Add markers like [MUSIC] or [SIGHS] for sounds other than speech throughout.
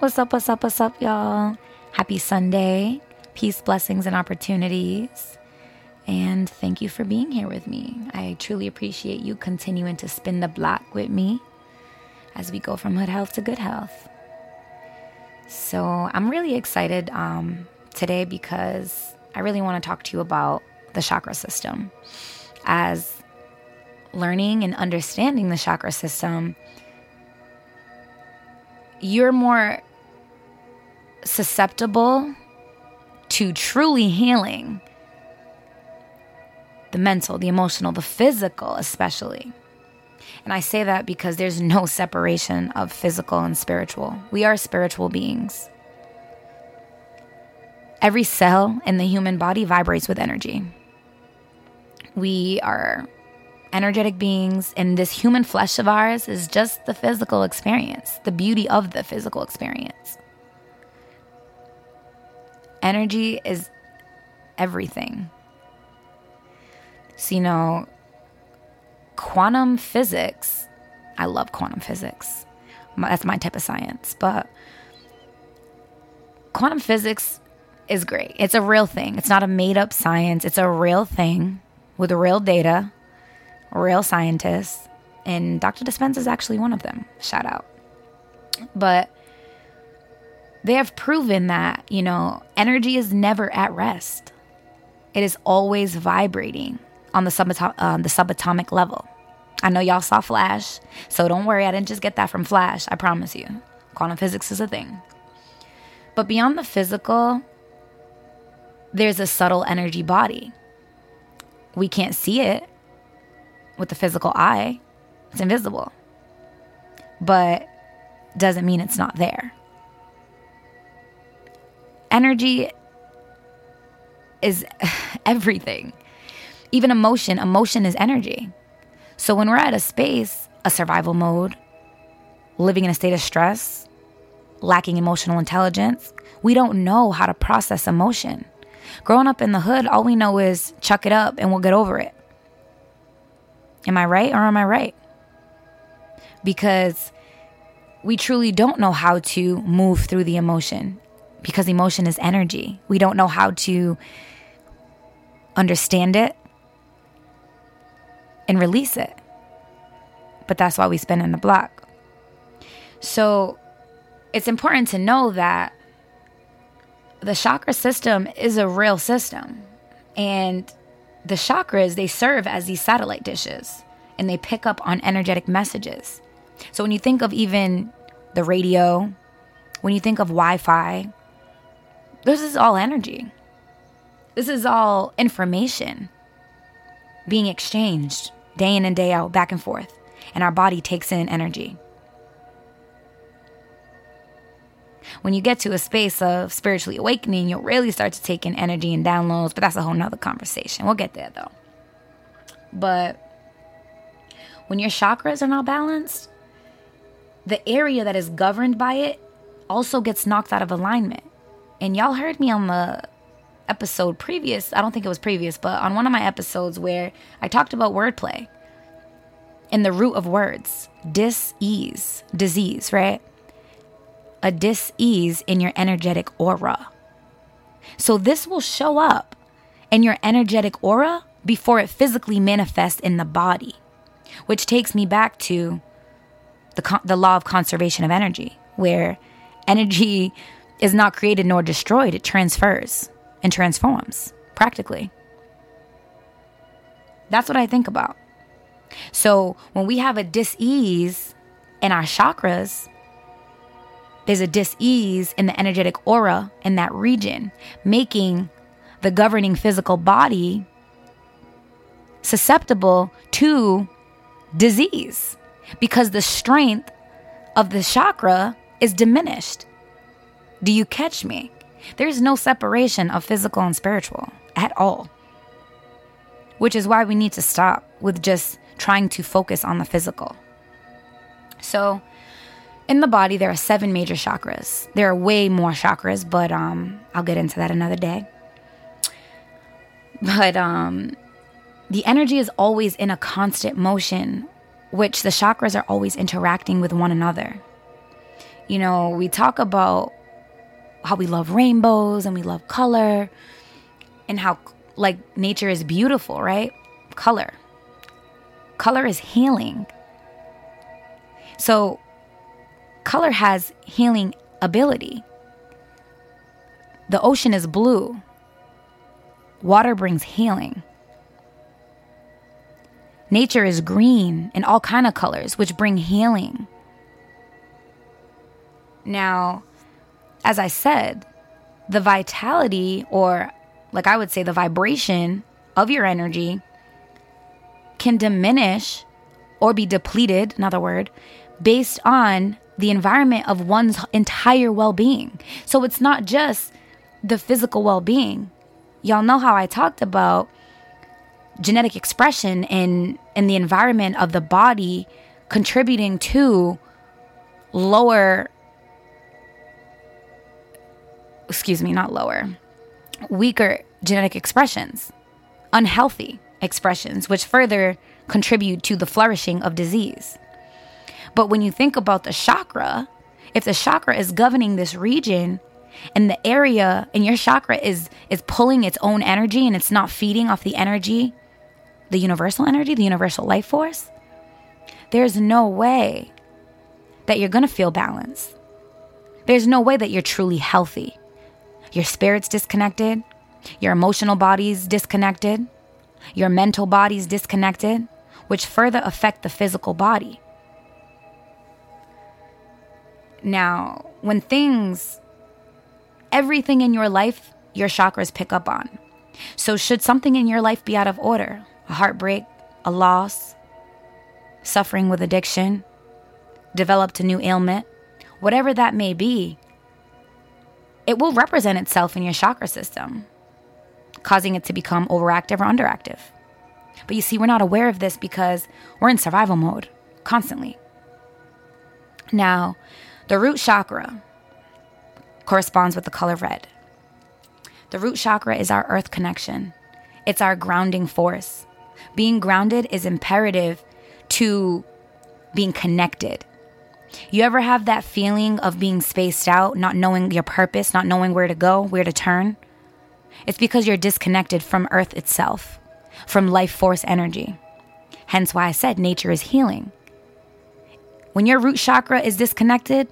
What's up, what's up, what's up, y'all? Happy Sunday. Peace, blessings, and opportunities. And thank you for being here with me. I truly appreciate you continuing to spin the block with me as we go from hood health to good health. So I'm really excited um, today because I really want to talk to you about the chakra system. As learning and understanding the chakra system, you're more susceptible to truly healing the mental, the emotional, the physical, especially. And I say that because there's no separation of physical and spiritual. We are spiritual beings. Every cell in the human body vibrates with energy. We are energetic beings, and this human flesh of ours is just the physical experience, the beauty of the physical experience. Energy is everything. So, you know, quantum physics, I love quantum physics. That's my type of science. But quantum physics is great. It's a real thing. It's not a made up science, it's a real thing with real data, real scientists. And Dr. Dispenza is actually one of them. Shout out. But they have proven that, you know, energy is never at rest. It is always vibrating on the, uh, the subatomic level. I know y'all saw Flash, so don't worry, I didn't just get that from Flash, I promise you. Quantum physics is a thing. But beyond the physical, there's a subtle energy body. We can't see it with the physical eye, it's invisible. But doesn't mean it's not there. Energy is [SIGHS] everything. Even emotion, emotion is energy. So when we're at a space, a survival mode, living in a state of stress, lacking emotional intelligence, we don't know how to process emotion. Growing up in the hood, all we know is chuck it up and we'll get over it. Am I right or am I right? Because we truly don't know how to move through the emotion because emotion is energy. We don't know how to understand it and release it. But that's why we spin in the block. So it's important to know that the chakra system is a real system. And the chakras, they serve as these satellite dishes and they pick up on energetic messages. So when you think of even the radio, when you think of Wi Fi, this is all energy. This is all information being exchanged day in and day out, back and forth, and our body takes in energy. When you get to a space of spiritually awakening, you'll really start to take in energy and downloads, but that's a whole nother conversation. We'll get there though. But when your chakras are not balanced, the area that is governed by it also gets knocked out of alignment. And y'all heard me on the episode previous, I don't think it was previous, but on one of my episodes where I talked about wordplay and the root of words, dis-ease, disease, right? A dis-ease in your energetic aura. So this will show up in your energetic aura before it physically manifests in the body, which takes me back to the, the law of conservation of energy, where energy is not created nor destroyed, it transfers and transforms practically. That's what I think about. So when we have a dis-ease in our chakras, there's a dis-ease in the energetic aura in that region, making the governing physical body susceptible to disease because the strength of the chakra is diminished. Do you catch me? There's no separation of physical and spiritual at all. Which is why we need to stop with just trying to focus on the physical. So, in the body, there are seven major chakras. There are way more chakras, but um, I'll get into that another day. But um, the energy is always in a constant motion, which the chakras are always interacting with one another. you know, we talk about how we love rainbows and we love color and how like nature is beautiful, right? Color. Color is healing. So color has healing ability. The ocean is blue. Water brings healing. Nature is green and all kind of colors which bring healing. Now, as I said, the vitality or like I would say the vibration of your energy can diminish or be depleted, another word, based on the environment of one's entire well being. So it's not just the physical well being. Y'all know how I talked about genetic expression in, in the environment of the body contributing to lower, excuse me, not lower, weaker genetic expressions, unhealthy expressions, which further contribute to the flourishing of disease. But when you think about the chakra, if the chakra is governing this region and the area in your chakra is is pulling its own energy and it's not feeding off the energy, the universal energy, the universal life force, there's no way that you're going to feel balance. There's no way that you're truly healthy. Your spirit's disconnected, your emotional body's disconnected, your mental body's disconnected, which further affect the physical body. Now, when things, everything in your life, your chakras pick up on. So, should something in your life be out of order, a heartbreak, a loss, suffering with addiction, developed a new ailment, whatever that may be, it will represent itself in your chakra system, causing it to become overactive or underactive. But you see, we're not aware of this because we're in survival mode constantly. Now, the root chakra corresponds with the color red. The root chakra is our earth connection, it's our grounding force. Being grounded is imperative to being connected. You ever have that feeling of being spaced out, not knowing your purpose, not knowing where to go, where to turn? It's because you're disconnected from Earth itself, from life force energy. Hence why I said nature is healing. When your root chakra is disconnected,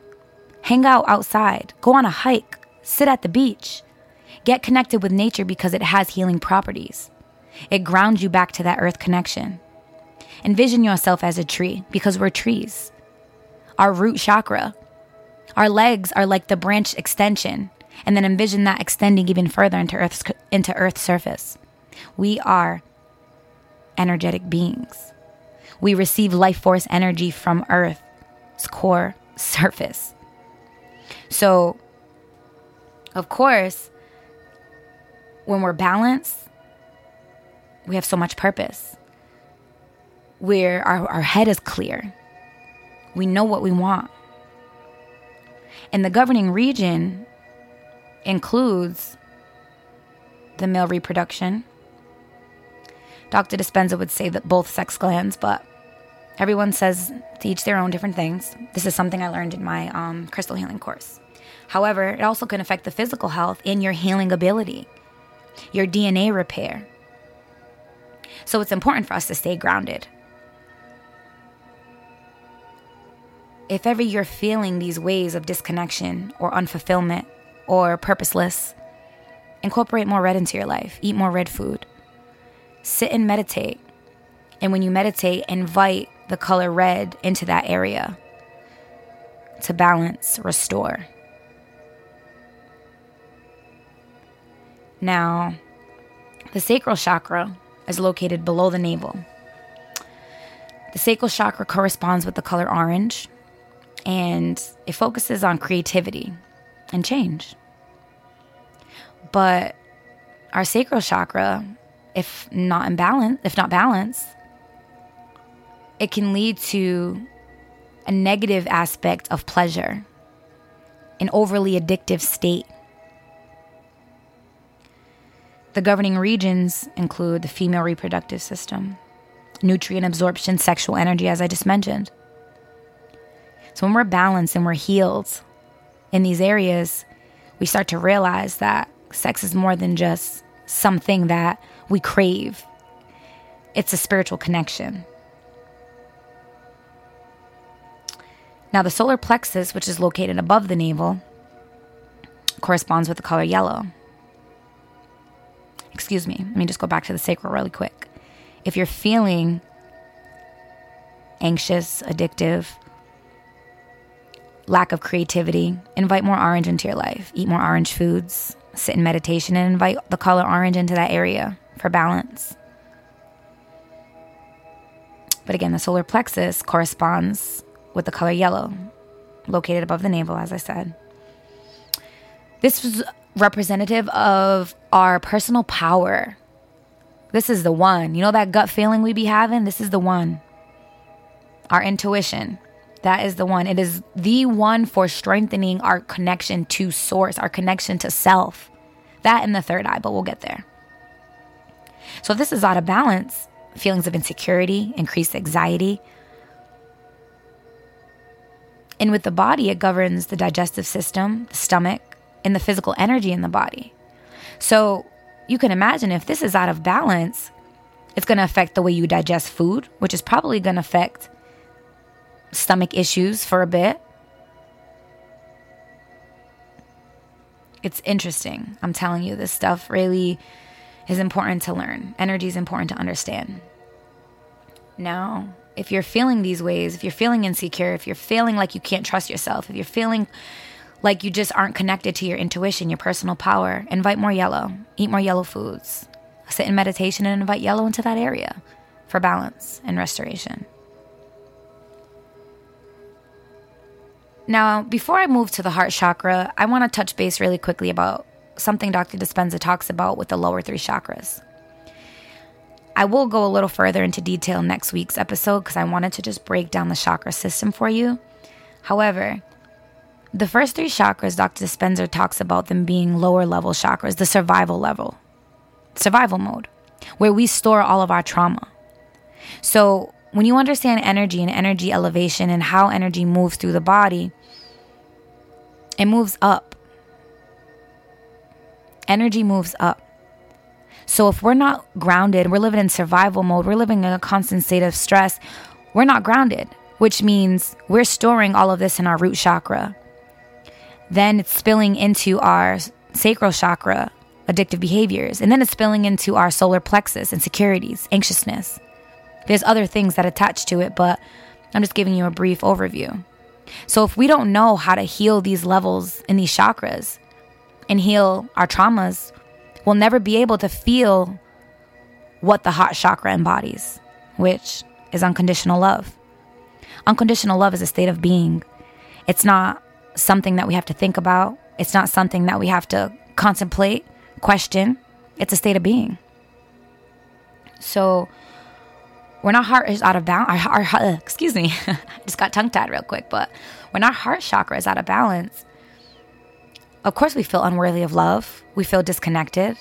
Hang out outside, go on a hike, sit at the beach. Get connected with nature because it has healing properties. It grounds you back to that earth connection. Envision yourself as a tree because we're trees. Our root chakra, our legs are like the branch extension, and then envision that extending even further into Earth's, into Earth's surface. We are energetic beings. We receive life force energy from Earth's core surface. So, of course, when we're balanced, we have so much purpose. Where our, our head is clear. We know what we want. And the governing region includes the male reproduction. Dr. Dispenza would say that both sex glands, but Everyone says to each their own different things. This is something I learned in my um, crystal healing course. However, it also can affect the physical health and your healing ability, your DNA repair. So it's important for us to stay grounded. If ever you're feeling these waves of disconnection or unfulfillment or purposeless, incorporate more red into your life, eat more red food, sit and meditate. And when you meditate, invite the color red into that area to balance, restore. Now, the sacral chakra is located below the navel. The sacral chakra corresponds with the color orange and it focuses on creativity and change. But our sacral chakra, if not in balance, if not balanced, it can lead to a negative aspect of pleasure, an overly addictive state. The governing regions include the female reproductive system, nutrient absorption, sexual energy, as I just mentioned. So when we're balanced and we're healed in these areas, we start to realize that sex is more than just something that we crave, it's a spiritual connection. Now, the solar plexus, which is located above the navel, corresponds with the color yellow. Excuse me, let me just go back to the sacral really quick. If you're feeling anxious, addictive, lack of creativity, invite more orange into your life. Eat more orange foods, sit in meditation, and invite the color orange into that area for balance. But again, the solar plexus corresponds with the color yellow, located above the navel, as I said. This was representative of our personal power. This is the one. You know that gut feeling we be having? This is the one. Our intuition. That is the one. It is the one for strengthening our connection to source, our connection to self. That and the third eye, but we'll get there. So if this is out of balance, feelings of insecurity, increased anxiety, and with the body, it governs the digestive system, the stomach, and the physical energy in the body. So you can imagine if this is out of balance, it's going to affect the way you digest food, which is probably going to affect stomach issues for a bit. It's interesting. I'm telling you, this stuff really is important to learn. Energy is important to understand. Now, if you're feeling these ways, if you're feeling insecure, if you're feeling like you can't trust yourself, if you're feeling like you just aren't connected to your intuition, your personal power, invite more yellow. Eat more yellow foods. Sit in meditation and invite yellow into that area for balance and restoration. Now, before I move to the heart chakra, I want to touch base really quickly about something Dr. Dispenza talks about with the lower three chakras. I will go a little further into detail next week's episode because I wanted to just break down the chakra system for you. However, the first three chakras, Dr. Dispenza talks about them being lower level chakras, the survival level, survival mode, where we store all of our trauma. So, when you understand energy and energy elevation and how energy moves through the body, it moves up. Energy moves up. So if we're not grounded, we're living in survival mode, we're living in a constant state of stress, we're not grounded, which means we're storing all of this in our root chakra. Then it's spilling into our sacral chakra, addictive behaviors, and then it's spilling into our solar plexus, insecurities, anxiousness. There's other things that attach to it, but I'm just giving you a brief overview. So if we don't know how to heal these levels in these chakras and heal our traumas, we'll never be able to feel what the heart chakra embodies, which is unconditional love. Unconditional love is a state of being. It's not something that we have to think about, it's not something that we have to contemplate, question. It's a state of being. So, when our heart is out of balance, our, our, [LAUGHS] excuse me, I [LAUGHS] just got tongue tied real quick, but when our heart chakra is out of balance, of course, we feel unworthy of love. We feel disconnected.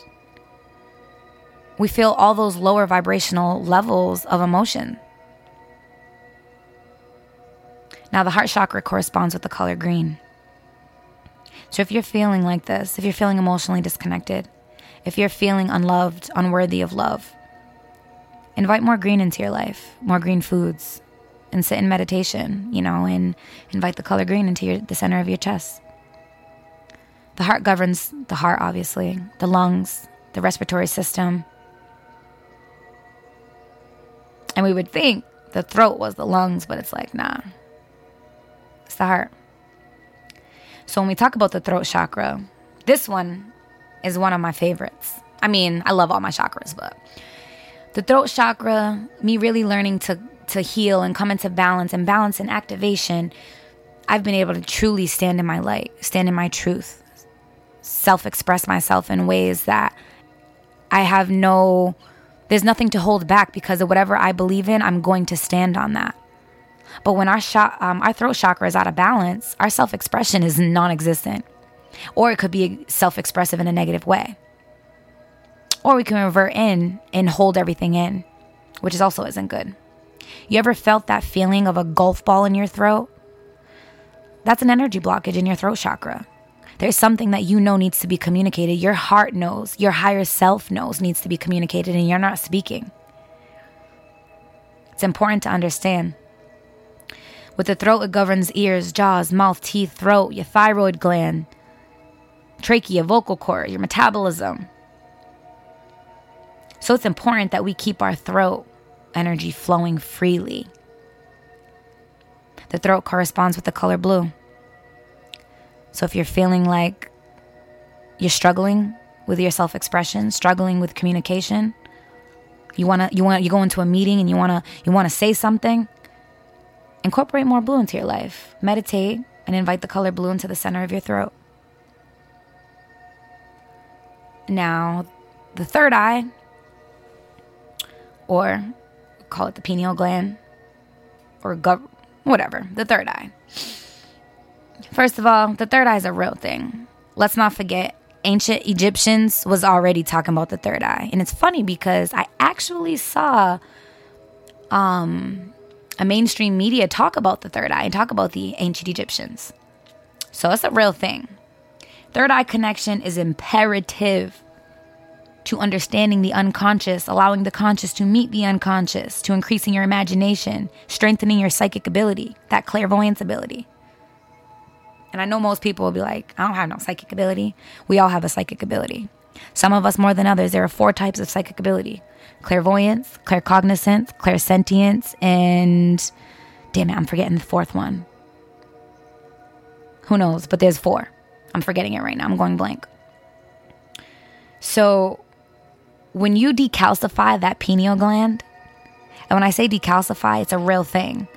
We feel all those lower vibrational levels of emotion. Now, the heart chakra corresponds with the color green. So, if you're feeling like this, if you're feeling emotionally disconnected, if you're feeling unloved, unworthy of love, invite more green into your life, more green foods, and sit in meditation, you know, and invite the color green into your, the center of your chest. The heart governs the heart, obviously, the lungs, the respiratory system. And we would think the throat was the lungs, but it's like, nah, it's the heart. So when we talk about the throat chakra, this one is one of my favorites. I mean, I love all my chakras, but the throat chakra, me really learning to to heal and come into balance and balance and activation, I've been able to truly stand in my light, stand in my truth, self express myself in ways that I have no, there's nothing to hold back because of whatever I believe in, I'm going to stand on that. But when our, sh- um, our throat chakra is out of balance, our self expression is non existent. Or it could be self expressive in a negative way. Or we can revert in and hold everything in, which is also isn't good. You ever felt that feeling of a golf ball in your throat? that's an energy blockage in your throat chakra. There's something that you know needs to be communicated. Your heart knows, your higher self knows needs to be communicated, and you're not speaking. It's important to understand. With the throat, it governs ears, jaws, mouth, teeth, throat, your thyroid gland, trachea, vocal cord, your metabolism. So it's important that we keep our throat energy flowing freely. The throat corresponds with the color blue. So if you're feeling like you're struggling with your self-expression, struggling with communication, you want to you want you go into a meeting and you want to you want to say something, incorporate more blue into your life. Meditate and invite the color blue into the center of your throat. Now, the third eye or call it the pineal gland or gov- whatever, the third eye. First of all, the third eye is a real thing. Let's not forget, ancient Egyptians was already talking about the third eye. And it's funny because I actually saw um, a mainstream media talk about the third eye and talk about the ancient Egyptians. So it's a real thing. Third eye connection is imperative to understanding the unconscious, allowing the conscious to meet the unconscious, to increasing your imagination, strengthening your psychic ability, that clairvoyance ability. And I know most people will be like, I don't have no psychic ability. We all have a psychic ability. Some of us more than others. There are four types of psychic ability clairvoyance, claircognizance, clairsentience, and damn it, I'm forgetting the fourth one. Who knows? But there's four. I'm forgetting it right now. I'm going blank. So when you decalcify that pineal gland, and when I say decalcify, it's a real thing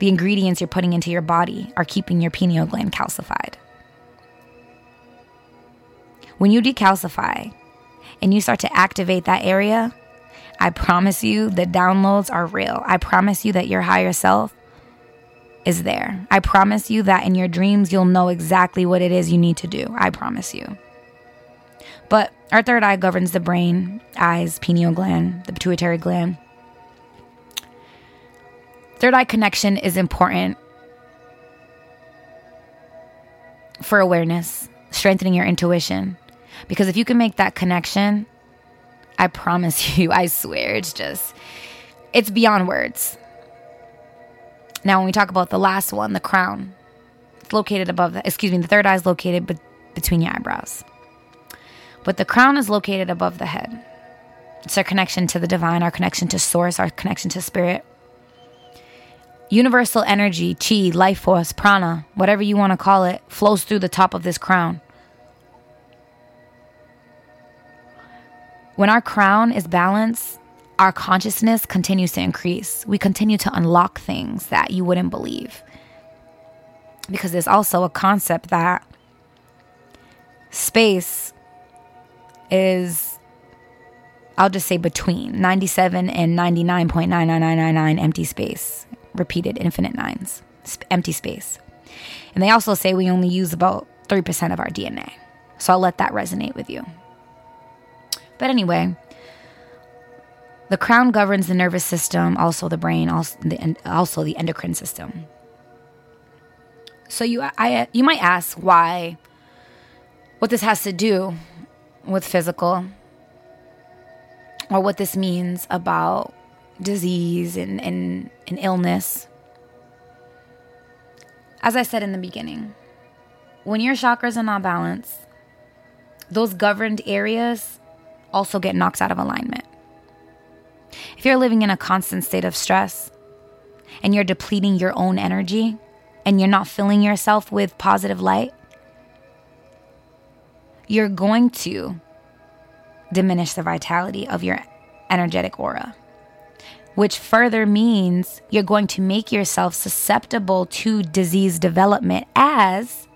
the ingredients you're putting into your body are keeping your pineal gland calcified. When you decalcify and you start to activate that area, I promise you the downloads are real. I promise you that your higher self is there. I promise you that in your dreams, you'll know exactly what it is you need to do. I promise you. But our third eye governs the brain, eyes, pineal gland, the pituitary gland. Third eye connection is important for awareness, strengthening your intuition. Because if you can make that connection, I promise [LAUGHS] you, I swear, it's just, it's beyond words. Now, when we talk about the last one, the crown, it's located above the, excuse me, the third eye is located be- between your eyebrows. But the crown is located above the head. It's our connection to the divine, our connection to source, our connection to spirit. Universal energy, chi, life force, prana, whatever you want to call it, flows through the top of this crown. When our crown is balanced, our consciousness continues to increase. We continue to unlock things that you wouldn't believe. Because there's also a concept that space is, I'll just say between 97 and 99.99999 empty space repeated infinite nines, empty space. And they also say we only use about 3% of our DNA. So I'll let that resonate with you. But anyway, the crown governs the nervous system, also the brain, also the, also the endocrine system. So you, I, you might ask why, what this has to do with physical, or what this means about disease and, and, and illness. As I said in the beginning, when your chakras are not balanced, those governed areas also get knocked out of alignment. If you're living in a constant state of stress and you're depleting your own energy and you're not filling yourself with positive light, you're going to diminish the vitality of your energetic aura which further means you're going to make yourself susceptible to disease development as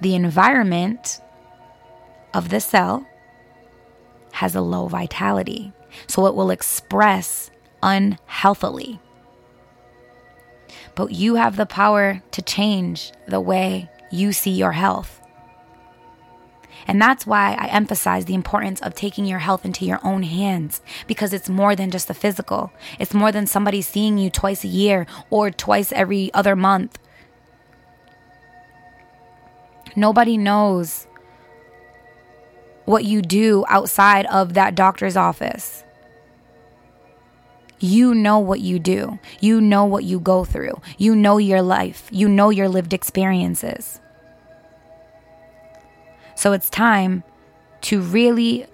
the environment of the cell has a low vitality. So it will express unhealthily. But you have the power to change the way you see your health. And that's why I emphasize the importance of taking your health into your own hands because it's more than just the physical. It's more than somebody seeing you twice a year or twice every other month. Nobody knows what you do outside of that doctor's office. You know what you do. You know what you go through. You know your life. You know your lived experiences. So it's time to really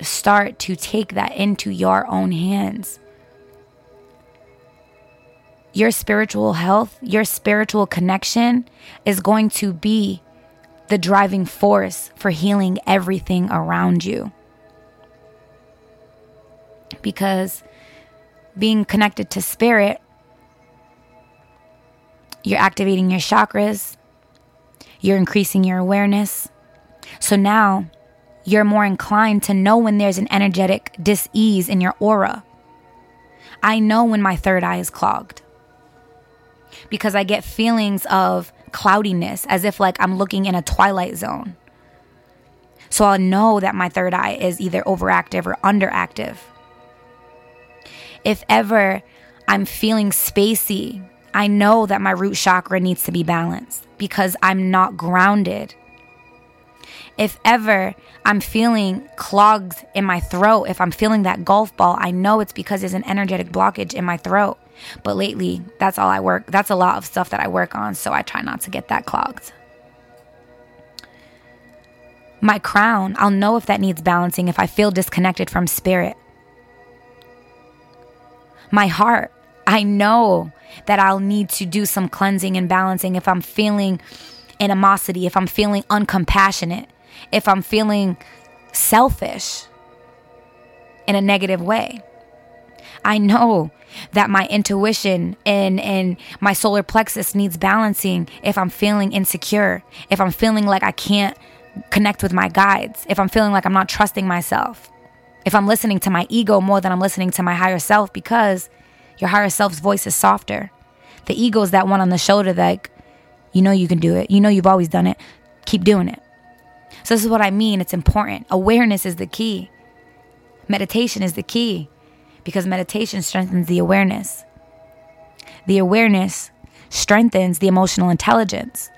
start to take that into your own hands. Your spiritual health, your spiritual connection is going to be the driving force for healing everything around you. Because being connected to spirit, you're activating your chakras, you're increasing your awareness. So now you're more inclined to know when there's an energetic dis ease in your aura. I know when my third eye is clogged because I get feelings of cloudiness as if like I'm looking in a twilight zone. So I'll know that my third eye is either overactive or underactive. If ever I'm feeling spacey, I know that my root chakra needs to be balanced because I'm not grounded. If ever I'm feeling clogged in my throat, if I'm feeling that golf ball, I know it's because there's an energetic blockage in my throat. But lately, that's all I work. That's a lot of stuff that I work on, so I try not to get that clogged. My crown, I'll know if that needs balancing if I feel disconnected from spirit my heart. I know that I'll need to do some cleansing and balancing if I'm feeling animosity, if I'm feeling uncompassionate, if I'm feeling selfish in a negative way. I know that my intuition and, and my solar plexus needs balancing if I'm feeling insecure, if I'm feeling like I can't connect with my guides, if I'm feeling like I'm not trusting myself if I'm listening to my ego more than I'm listening to my higher self because your higher self's voice is softer. The ego is that one on the shoulder that, you know, you can do it. You know, you've always done it. Keep doing it. So, this is what I mean. It's important. Awareness is the key. Meditation is the key because meditation strengthens the awareness. The awareness strengthens the emotional intelligence.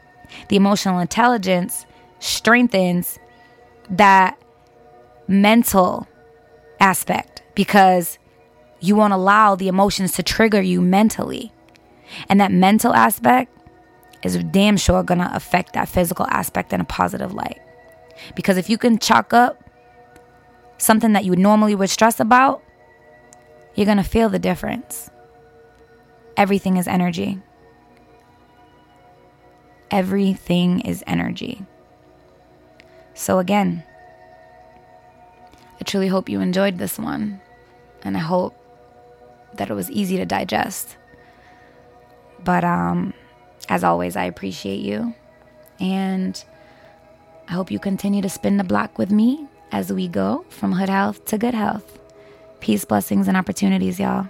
The emotional intelligence strengthens that mental aspect because you won't allow the emotions to trigger you mentally. And that mental aspect is damn sure gonna affect that physical aspect in a positive light. Because if you can chalk up something that you normally would stress about, you're gonna feel the difference. Everything is energy. Everything is energy. So, again, I truly hope you enjoyed this one, and I hope that it was easy to digest. But um, as always, I appreciate you, and I hope you continue to spin the block with me as we go from hood health to good health. Peace, blessings, and opportunities, y'all.